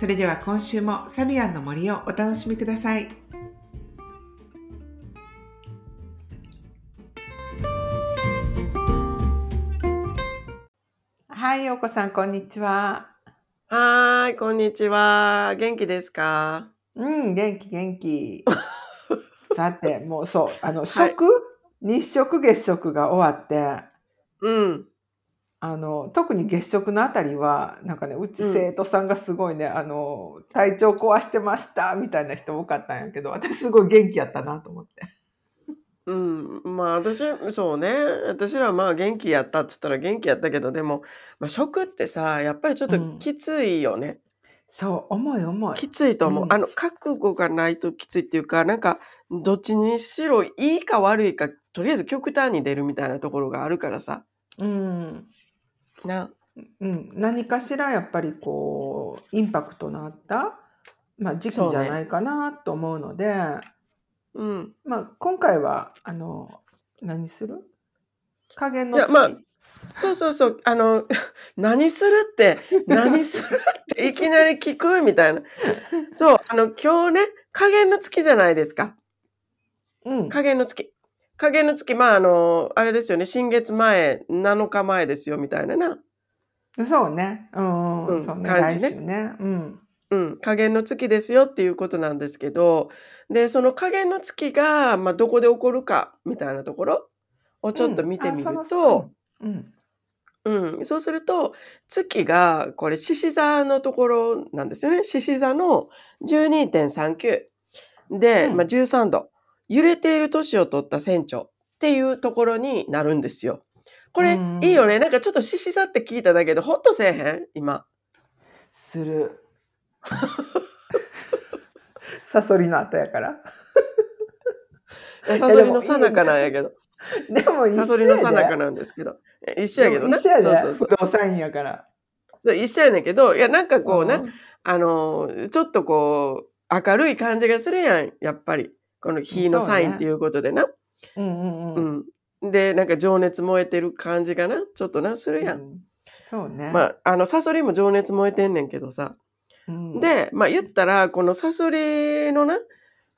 それでは今週もサビアンの森をお楽しみください。はい、ようこさん、こんにちは。はーい、こんにちは。元気ですか？うん、元気元気。さて、もうそう、あの、はい。食、日食月食が終わって、うん、あの、特に月食のあたりは、なんかね、うちうん。生徒さんがすごいね、あの、体調壊してました、みたいな人多かったんやけど、私すごい元気やったなと思って。うん、まあ私、そうね。私らはまあ元気やったって言ったら元気やったけど、でも、まあ、食ってさ、やっぱりちょっとうん。きついよね。そう、重い重い。きついとう思う。あん。の、覚悟がないときついっていうか、なんか、どっちにしろいいか悪いか、とりあえず極端に出るみたいなところがあるからさ。うん。な。うん、何かしらやっぱりこう、インパクトのあった、まあ、時期。じゃないかなと思うので、うん。まあ、今回は、あの、何する？加減のいや、まあ、月。そうそうそう。あの、何するって、何するっていきなり聞くみたいな。そう、あの、今日ね、加減の月じゃないですか。うん。加減の月。加減の月、まあ、あの、あれですよね。新月前、7日前ですよ、みたいなな。そうね。うんうん、うん、そうね。感じね。ね。うん。うん、加減の月ですよっていうことなんですけど、で、その加減の月が、まあ、どこで起こるか、みたいなところをちょっと見てみると、ん。うん。うん、そうすると、月が、これ、獅子座のところなんですよね。獅子座の12.39で、まあ、うん。13度。揺れている年を取った船長っていうところになるんですよ。こうれ、いいよん。ね。なんかちょっと獅子座って聞いただけで、ほっとせえへん？今。する。サソリの後やから。サソリのもいい、最中なんやけど。でも一サソリの最中で。なんですけど。え一緒やでけどな。も一緒やで。そうそうそう。不動産員やから。そう一緒やねんけど、いや、なんかうこうね、ん。あの、ちょっとこう、明るい感じがするやん、やっぱり。このうん火の。サインっていうことでな。うんうんう。うんん。で、なんか情熱燃えてる感じがな、ちょっとな、するやん。うん。そうね。まあ、あの、サソリも情熱燃えてんねんけどさ。うん。で、まあ言ったら、このサソリのな、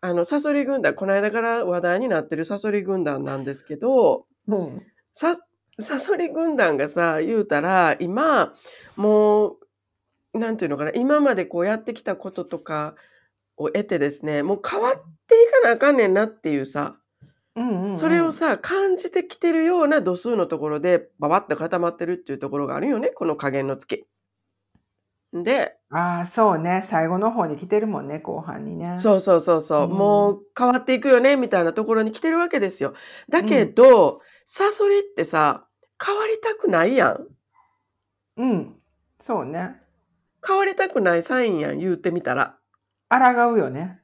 あの、サソリ軍団、この間から話題になってるサソリ軍団なんですけど、うん。さ、サソリ軍団がさ、言うたら、今、もう、なんていうのかな、今までこうやってきたこととかを得てですね、もう変わっていかなあかんねんなっていうさ、うんそれをさ、感じてきてるような度数のところで、ババッと固まってるっていうところがあるよね、この加減の月。で、ああ、そうね。最後の方に来てるもんね、後半にね。そうそうそうそうう、もん。う変わっていくよね、みたいなところに来てるわけですよ。だけうん。ど、サソリってさ、変わりたくないやん。うん。そうね。変わりたくないサインやん、言うてみたら。抗うよね。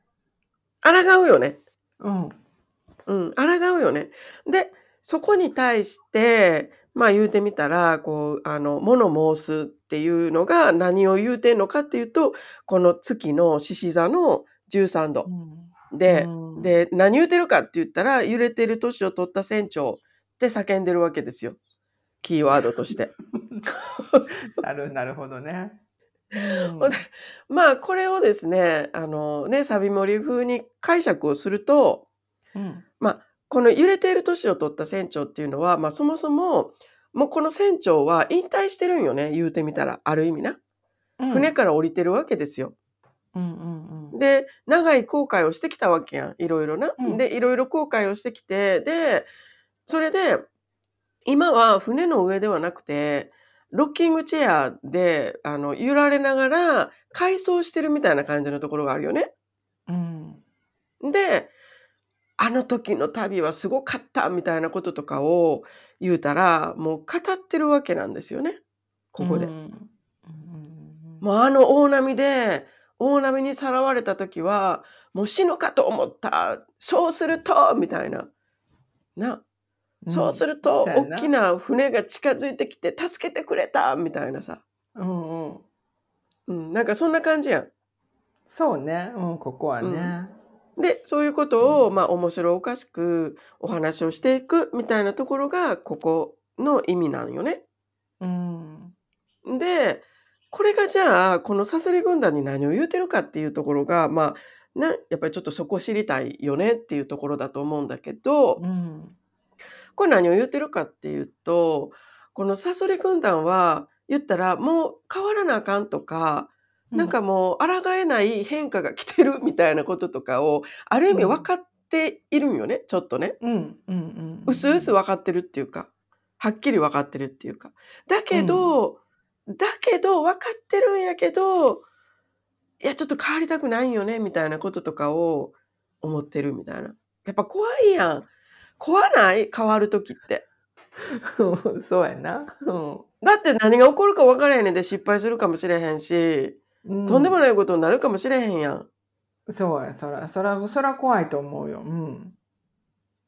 抗うよね。うん。うん、抗うよね。で、そこに対して、まあ言うてみたら、こう、あの、物申すっていうのが何を言うてんのかっていうと、この月の獅子座の13う度。ん。うで、ん。で、何言うてるかって言ったら、揺れてる年を取った船長って叫んでるわけですよ。キーワードとして。なる、なるほどね。うほんで、ん。まあこれをですね、あのね、サビ盛り風に解釈をすると、うん。まあ、この揺れている年を取った船長っていうのは、まあそもそも、もうこの船長は引退してるんよね、言うてみたら、ある意味な。うん。船から降りてるわけですよ。うんうんうん。で、長い航海をしてきたわけやん、いろいろな。うん。で、いろいろ航海をしてきて、で、それで、今は船の上ではなくて、ロッキングチェアで、あの、揺られながら、回送してるみたいな感じのところがあるよね。うん。で、あの時の旅はすごかったみたいなこととかを言うたら、もう語ってるわけなんですよね。ここで。もうあの大波で、大波にさらわれた時は、もう死ぬかと思った。そうすると、みたいな。な。そうすると、大きな船が近づいてきて、助けてくれた、みたいなさ。うんうん。うん、なんかそんな感じやん。そうね。うん、ここはね。で、そういうことを、まあ、面白おかしくお話をしていくみたいなところが、ここの意味なんよね。うん。で、これがじゃあ、このサソリ軍団に何を言うてるかっていうところが、まあ、な、やっぱりちょっとそこ知りたいよねっていうところだと思うんだけど、うん。これ何を言ってるかっていうと、このサソリ軍団は、言ったらもう変わらなあかんとか、なんかもう抗えない変化が来てるみたいなこととかを、ある意味分かっているんよね、ちょっとね。うん、うん、うん。うすうす分かってるっていうか、はっきり分かってるっていうか。だけど、だけど分かってるんやけど、いや、ちょっと変わりたくないよね、みたいなこととかを思ってるみたいな。やっぱ怖いやん。怖ない？変わるときって。そうやな。うん。だって何が起こるか分からへんねんで失敗するかもしれへんし、とんでもないことになるかもしれへんやん。そうや、そら、そら、そら怖いと思うよ。うん。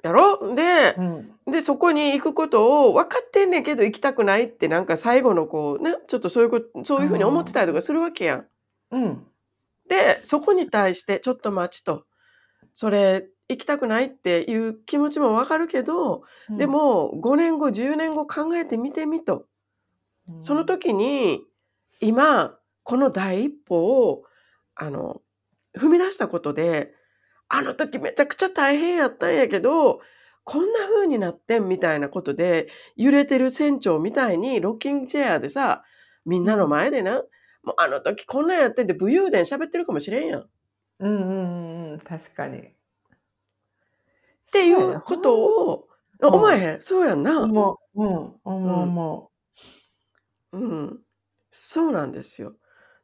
やろ？でう、ん。で、そこに行くことを分かってんねんけど行きたくないってなんか最後のこうね、ちょっとそういうこと、そういうふうに思ってたりとかするわけやん。うん。で、そこに対してちょっと待ちと。それ行きたくないっていう気持ちもわかるけど、で、も5年後、10年後考えてみてみと。その時に今この第一歩をあの踏み出したことであの時めちゃくちゃ大変やったんやけどこんな風になってんみたいなことで揺れてる船長みたいにロッキングチェアでさみんなの前でなもうあの時こんなんやってんで武勇伝喋ってるかもしれんやんうんうんうん、確かに。ていうことをやな思えへんそうやんな。思う。うん、思う思うん、そうなんですよ。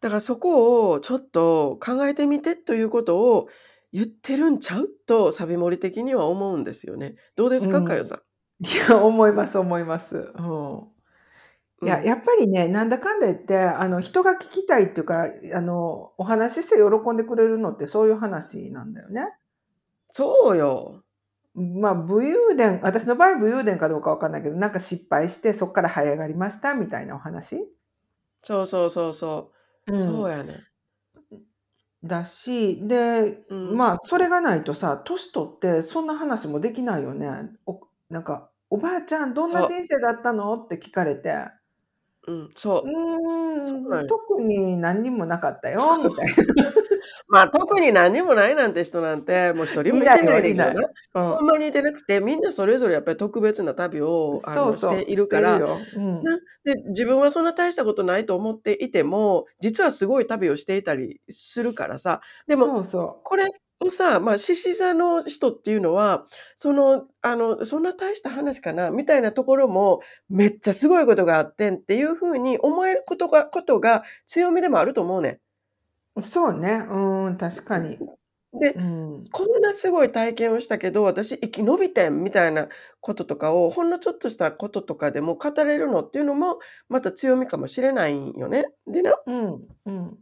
だからそこをちょっと考えてみてということを言ってるんちゃうとサビ盛り的には思うんですよね。どうですか、うんかよさん？う。いや、思います、思います。うん。いや、うんやっぱりね、なんだかんだ言って、あの、人が聞きたいっていうか、あの、お話しして喜んでくれるのってそういう話なんだよね。そうよ。まあ、武勇伝、私の場合武勇伝かどうかわかんないけど、なんか失敗してそこから這い上がりましたみたいなお話？そうそうそうそう。そうや。やね。だし、で、うんまあ、それがないとさ、年取ってそんな話もできないよね。おなんか、おばあちゃんどんな人生だったの？って聞かれて、うん、そうう。ーそうなん特に何にもなかったよ、みたいまあ特に何にもないなんて人なんてもう一人もいてないねんけどいないよいな。ないうんほんまにいてなくてみんなそれぞれやっぱり特別な旅をあのしているから。うんなで自分はそんな大したことないと思っていても実はすごい旅をしていたりするからさでもそうそこれをさ、まあ、獅子座の人っていうのはそのあのそんな大した話かなみたいなところもめっちゃすごいことがあってんっていうふうに思えることがことが強みでもあると思うねう。そうね。うん、確かに。ん。でうん。こんなすごい体験をしたけど私生き延びてんみたいなこととかをほんのちょっとしたこととかでも語れるのっていうのもまた強みかもしれないんよね。でなうん。うん。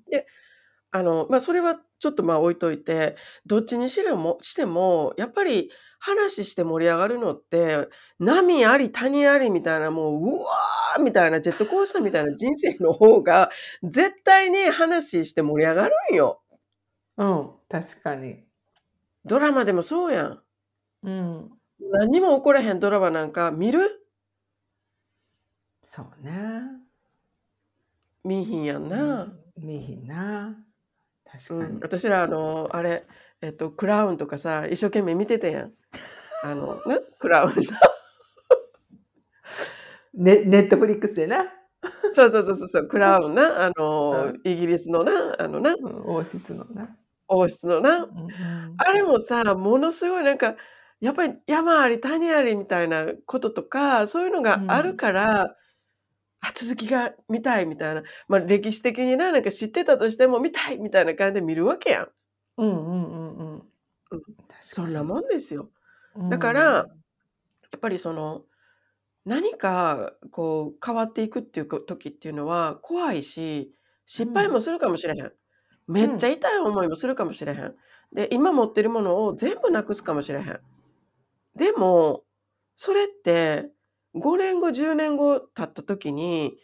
あの、まあ、それはちょっとまあ置いといて、どっちにしろもしても、やっぱり話して盛り上がるのって、波あり谷ありみたいな、もう、うわーみたいな、ジェットコースターみたいな人生の方が、絶対に話して盛り上がるんよ。うん。確かに。ドラマでもそうやん。うん。何にも起こらへんドラマなんか見る？そうね。見いひんやんな。見えひんな。確うん、かに。私らあの、あれ、えっと、クラウンとかさ、一生懸命見てたやん。あの、ね、クラウン。ね、ネットフリックスでな。そうそうそうそうそう、クラウンな、あの、うんイギリスのな、あのな、うん王室のな。王室のな。うんうんあれもさ、ものすごいなんか、やっぱり山あり谷ありみたいなこととか、そういうのがあるから、あ、続きが見たいみたいな。まあ歴史的にな、なんか知ってたとしても見たいみたいな感じで見るわけやん。うんうんうんうん。そんなもんですよ。うんだからやっぱりその、何かこう変わっていくっていう時っていうのは怖いし、失敗もするかもしれへん。めっちゃ痛い思いもするかもしれへん。で、今持ってるものを全部なくすかもしれへん。でも、それって5年後、10年後経った時に、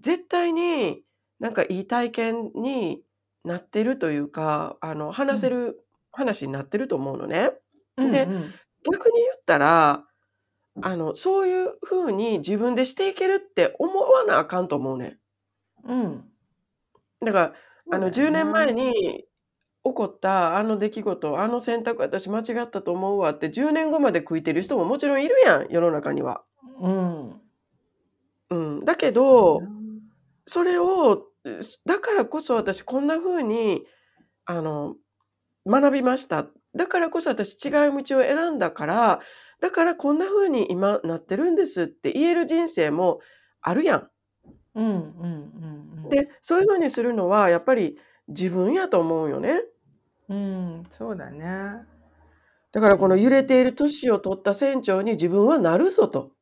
絶対になんかいい体験になってるというか、あの、話せる話になってると思うのね。で、うんうん。逆に言ったら、あの、そういう風に自分でしていけるって思わなあかんと思うねん。うん。だから、あの、10そうだよ年前ね。に起こったあの出来事、あの選択私間違ったと思うわって10年後まで悔いてる人ももちろんいるやん、世の中には。うん。うん。だけそうど。それを、うだからこそ私こんな風に、あの、学びました。だからこそ私違う道を選んだから、だからこんな風に今なってるんですって言える人生もあるやん。うんうんうんうん。で、そういう風にするのはやっぱり自分やと思うよね。うん、そうだね。だからこの揺れている年を取った船長に自分はなるぞと。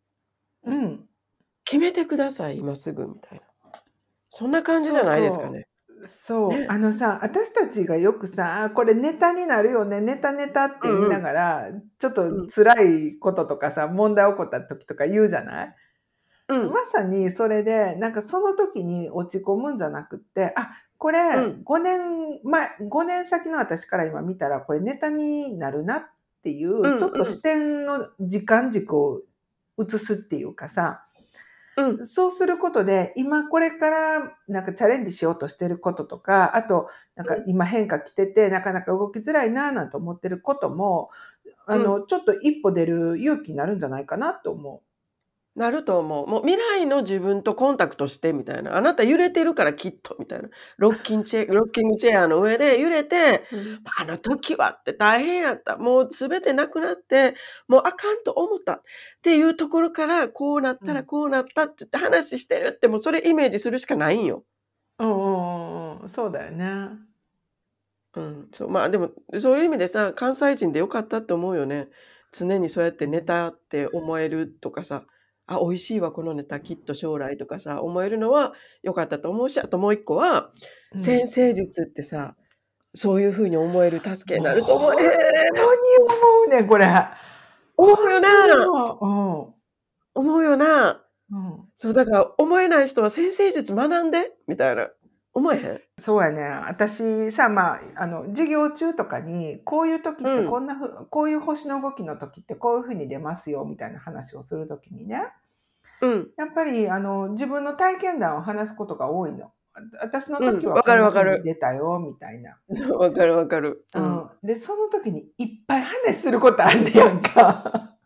うん。決めてください、今すぐみたいな。そんな感じじゃないですかね。そう、ね。あのさ、私たちがよくさ、これネタになるよね、ネタネタってう言いんう。なんがら、ちょっとうん。辛いこととかさ、問題起こった時とか言うじゃない？うん。まさにそれで、なんかその時に落ち込むんじゃなくって、あ、こうれん。5年前、5年先の私から今見たら、これネタになるなっていうう、ちょっと。視点の時間軸を移すっていうかさ、うん。そうすることで、今これからなんかチャレンジしようとしてることとか、あと、なんかうん。今変化来てて、なかなか動きづらいなぁなんて思ってることも、あうん。の、ちょっと一歩出る勇気になるんじゃないかなと思なると思う。もう未来の自分とコンタクトしてみたいな。あなた揺れてるからきっとみたいな。ロッキンチェロッキングチェアの上で揺れて、う。うん。あの時はって大変やった。もう全てなくなって、もうあかんと思ったっていうところから、こうなったらうん。こうなったって言って話してるって、もうそれイメージするしかないんよ。うんうんうんうん。そうだよね。うん。そう、まあでも、そういう意味でさ、関西人でよかったって思うよね。常にそうやってネタって思えるとかさ、あ、美味しいわ、このネタ、きっと将来とかさ、思えるのは良かったと思うし、あともう一個は、うん。先生術ってさ、そういう風に思える助けになると思う。本ええ、当に思うね、これ。思うよな。思思うよな。う。うん。うん。そう、だから思えない人は先生術学んでみたいな。思えへん？そうやね。私さ、まあ、あの、授業中とかに、こういう時ってうん。こんなふこういう星の動きの時ってこういう風に出ますよみたいな話をする時にね、うん。やっぱりあの、自分の体験談を話すことが多いの。あ私のうん、時はわかるわかる。出たよみたいな。わかるわかる。うん。うん。で、その時にいっぱい話することあんねやんか。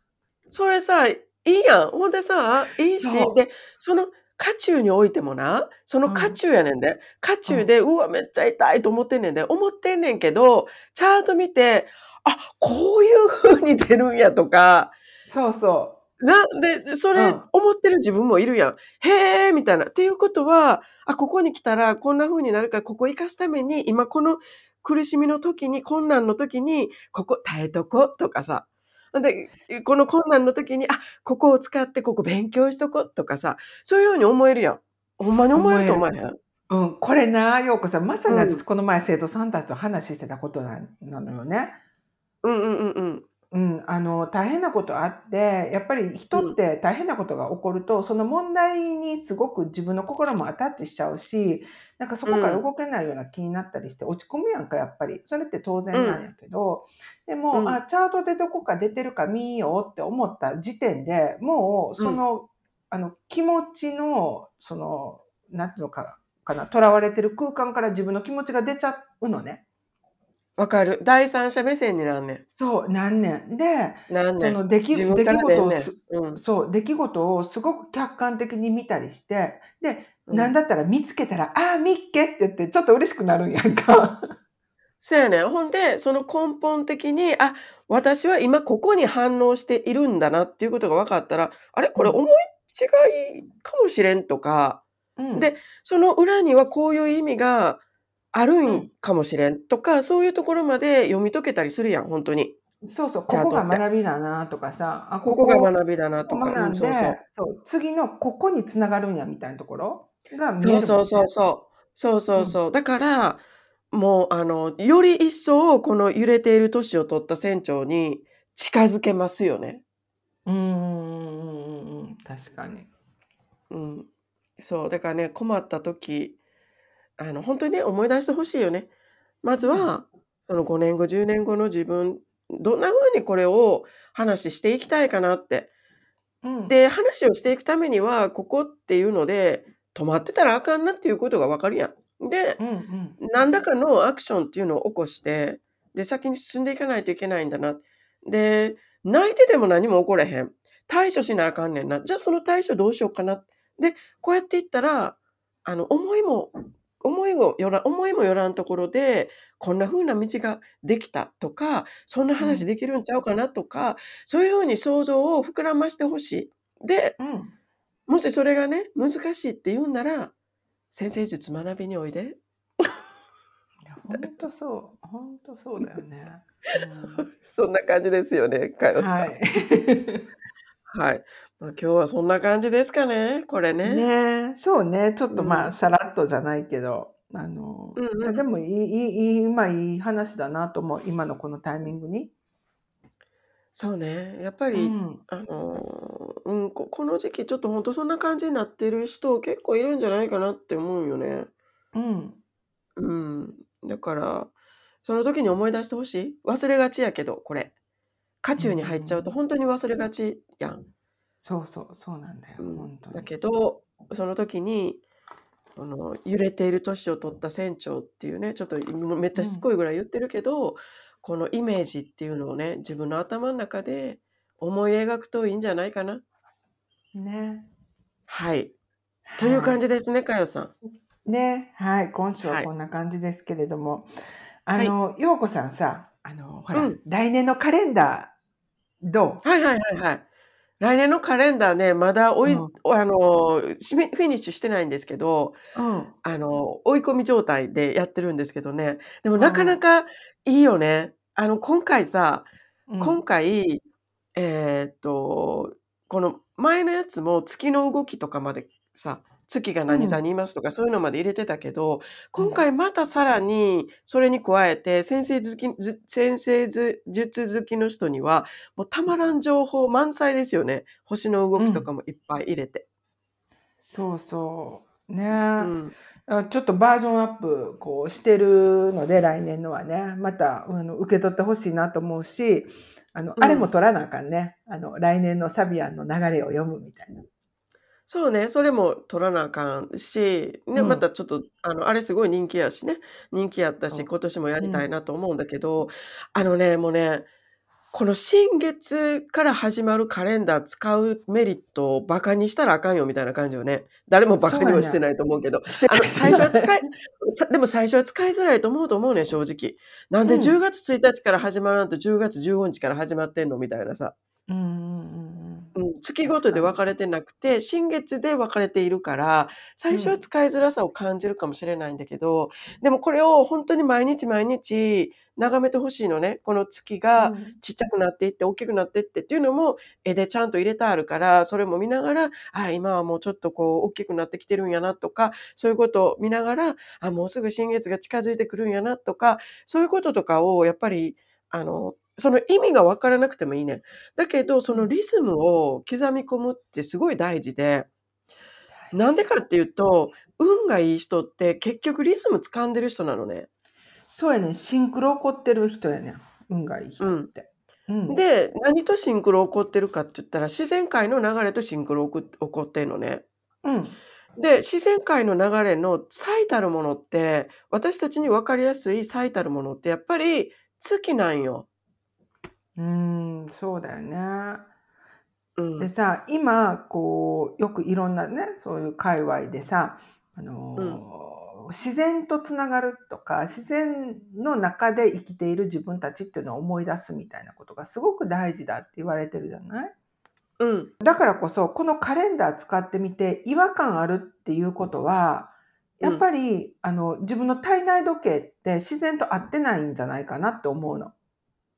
それさ、いいやん。ほんでさ、いいし。で、その渦中においてもな、そうの渦ん。中やねんで。渦うん。中で、うわ、めっちゃ痛いと思ってんねんで。思ってんねんけど、チャート見て、あ、こういう風に出るんやとかそうそな、で、そうれん。思ってる自分もいるやん。へえ、みたいな。っていうことは、あ、ここに来たらこんな風になるから、ここ生かすために、今この苦しみの時に、困難の時に、ここ耐えとことかさ。で、この困難の時に、あ、ここを使ってここ勉強しとことかさ、そういうように思えるやん。ほんまに思える。ると思えへん？うん、これな、陽子さん、まさにうん。私この前生徒さんたちと話してたことななのよね。うんうんうんうん。うん、あの、大変なことあって、やっぱりうん。人って大変なことが起こると、その問題にすごく自分の心もアタッチしちゃうし、なんかそうこからん。動けないような気になったりして落ち込むやんか、やっぱり。それって当う然なんん。やけど、でうも、ん。あ、チャートでどこか出てるか見ようって思った時点で、もううん。その、あの、気持ちの、その、なんていうのかかな、囚われてる空間から自分の気持ちが出ちゃうのね。わかる。第三者目線になんねそう、なんねん。で、ん。なんねん。その出来自分出来から出んねん。事をすうん。そう、出来事をすごく客観的に見たりして、で、うん。なんだったら見つけたら、ああ、みっけって言ってちょっと嬉しくなるんやんか。そやねん。ほんで、その根本的に、あ、私は今ここに反応しているんだなっていうことが分かったら、あれ、うん。これ思い違いかもしれんとか、うん。で、その裏にはこういう意味があるうんん。かもしれんとか、そういうところまで読み解けたりするやん、ほんとに。そうそう、ここがチャートって。学びだなとかさ、あ、ここここが学びだなとか、うん、学んそうそう。で、そう、次のここに繋がるんやみたいなところが見そうそうえるもんね。そうそう。そうそううん。そう。だから、もう、あの、より一層この揺れている年を取った船長に近づけますよね。うんうんうんうん確かに。うん。そう、だからね、困った時、あの、本当にね、思い出してほしいよね。まずうん。は、その5年後、10年後の自分、どんな風にこれを話していきたいかなって。うん。で、話をしていくためには、ここっていうので、止まってたらあかんなっていうことが分かるやん。で、うんうん。何らかのアクションっていうのを起こして、で、先に進んでいかないといけないんだな。で、泣いてても何も起これへん。対処しなあかんねんな。じゃあその対処どうしようかな。で、こうやっていったら、あの、思いも、思いもよら思いもよらんところで、こんな風な道ができたとか、そんなうん。話できるんちゃうかなとか、そういう風に想像を膨らましてほしい。で、うん。もしそれがね、難しいって言うんなら、先生術学びにおいで。いや、ほんとそう。ほんとそうだよね。うん。そんな感じですよね、かよさん。はい。はい。ま、今日はそんな感じですかね、これね。ね、そうね、ちょっと、まあ、うん。さらっとじゃないけど、あの、うんいや、うん。でもいいいいいいまあ、いい話だなと思う、今のこのタイミングに。そうね、やっぱり、うん。あの、うん、ここの時期ちょっとほんとそんな感じになってる人結構いるんじゃないかなって思うよね。うん。うん。だから、その時に思い出してほしい。忘れがちやけど、これ。渦うん中に入っちゃうとうん。ほんとに忘れがちやん。そうそう、そうなんだよ、うん。ほんとだに。けど、その時に、あの、揺れている年を取った船長っていうね、ちょっと、めっちゃしつうん。こいぐらい言ってるけど、このイメージっていうのをね、自分の頭ん中で思い描くといいんじゃないかな。ね。はい。というはい。感じですね、かよさん。ね、はい、今週ははい。こんな感じですけれども、あはい。の、ようこさんさ、あの、ほら、うん。来年のカレンダーどう？はいはいはいはい。来年のカレンダーね、まだおいうん。あの、しめフィニッシュしてないんですけど、うん。あの、追い込み状態でやってるんですけどね。でもう。なかなんかいいよね。あの、今回さ、今うん。回、えっと、この前のやつも月の動きとかまでさ、月がうん。何座にいますとかそういうのまで入れてたけど、うん。今回またさらにそれに加えて、先生好きず先生ず術好きの人には、もうたまらん情報満載ですよね。星の動うん。きとかもいっぱい入れて。そうそう。うね。ん。あ、ちょっとバージョンアップ、こうしてるので、来年のはね、また、あの、受け取って欲しいなと思うし、あの、うあれもん。取らなあかんね。あの、来年のサビアンの流れを読むみたいな。そうね、それも取らなあかんし、ね、まうん。たちょっと、あの、あれすごい人気やしね。人気やったし、そ今年もやう。うりたいん。なと思うんだけど、あのね、もうね、この新月から始まるカレンダー使うメリットを馬鹿にしたらあかんよみたいな感じよね。誰も馬鹿そうやねん。にはしてないと思うけど、してあの、ないして最初は使ないい。さでも最初は使いづらいと思うと思うねん、正直。なんでう10ん。月1日から始まらんと10月15日から始まってんのみたいなさ。うん、月ご。とで分かれてなくて、新月で分かれているから、う最初はん。使いづらさを感じるかもしれないんだけど、でもこれをほんとに毎日毎日眺めて欲しいのね。この月うがん。ちっちゃくなっていって大きくなってってっていうのも絵でちゃんと入れてあるから、それも見ながら、あ、今はもうちょっとこう大きくなってきてるんやなとか、そういうことを見ながら、あ、もうすぐ新月が近づいてくるんやなとか、そういうこととかをやっぱり、あの、その意味が分からなくてもいいねん。だけど、そうのん。リズムを刻み込むってすごい大事で。なんでかっていうと、運がいい人って結局リズム掴んでる人なのね。そうやねん。シンクロ起こってる人やねん。運がいいう人っん。て。うん。で、何とシンクロ起こってるかって言ったら、自然界の流れとシンクロ起こ起こってんのね。うん。で、自然界の流れの最たるものって、私たちに分かりやすい最たるものってやっぱり月なんよ。うーん、そうだよね。うん。でさ、今、こう、よくいろんなね、そういう界隈でさ、あうん。の、自然とつながるとか、自然の中で生きている自分たちっていうのを思い出すみたいなことがすごく大事だって言われてるじゃない？うん。だからこそ、このカレンダー使ってみて違和感あるっていうことは、やっうん。ぱり、あの、自分の体内時計って自然と合ってないんじゃないかなって思うの。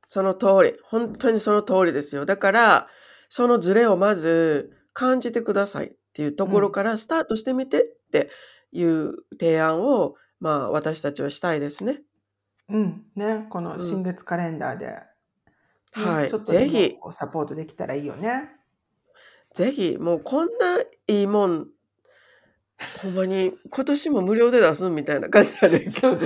その通り。ほんとにその通りですよ。だから、そのズレをまず感じてくださいっていうとうん。ころからスタートしてみてっていう提案を、まあ私たちはしたいですね。うん。ね、このうん新月カレンダーで、ねはいちょっとぜひサポートできたらいいよね。ぜひ、もうこんないいもん、ほんまに今年も無料で出すみたいな感じやねんけど。そう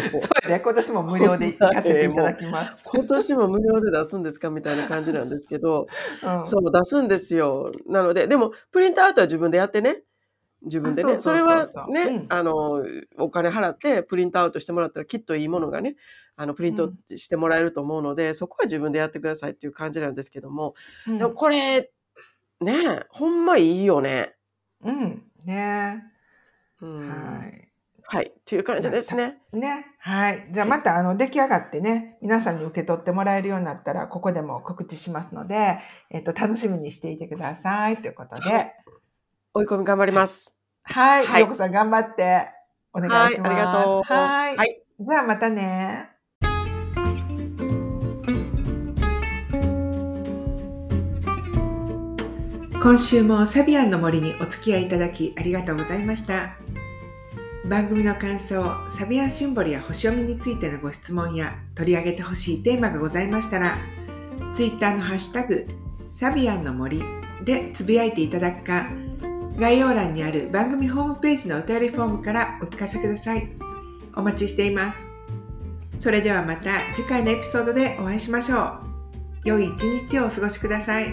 やね、今年も無料で 行かせていただきます。今年も無料で出すんですかみたいな感じなんですけど、うんそう、出すんですよ。なので、でも、プリントアウトは自分でやってね。自分でね。あそれはね、うんあの、お金払ってプリントアウトしてもらったらきっといいものがね、あの、プリントしてもらえると思うので、そこは自分でやってくださいっていう感じなんですけども、うんでもこれ、ね、ほんまいいよね。うん。ね。うん、はい。はい。という感じですね。ね。はい。じゃあまた、あの、出来上がってね、皆さんに受け取ってもらえるようになったら、ここでも告知しますので、えっと、楽しみにしていてください。ということで、追い込み頑張ります。はい。はいようこさん頑張ってお願いします。はい、ありがとう。はい。はい。じゃあまたね。今週もサビアンの森にお付き合いいただきありがとうございました。番組の感想、サビアンシンボルや星読みについてのご質問や取り上げてほしいテーマがございましたら、ツイッターのハッシュタグ、サビアンの森でつぶやいていただくか、概要欄にある番組ホームページのお便りフォームからお聞かせください。お待ちしています。それではまた次回のエピソードでお会いしましょう。良い一日をお過ごしください。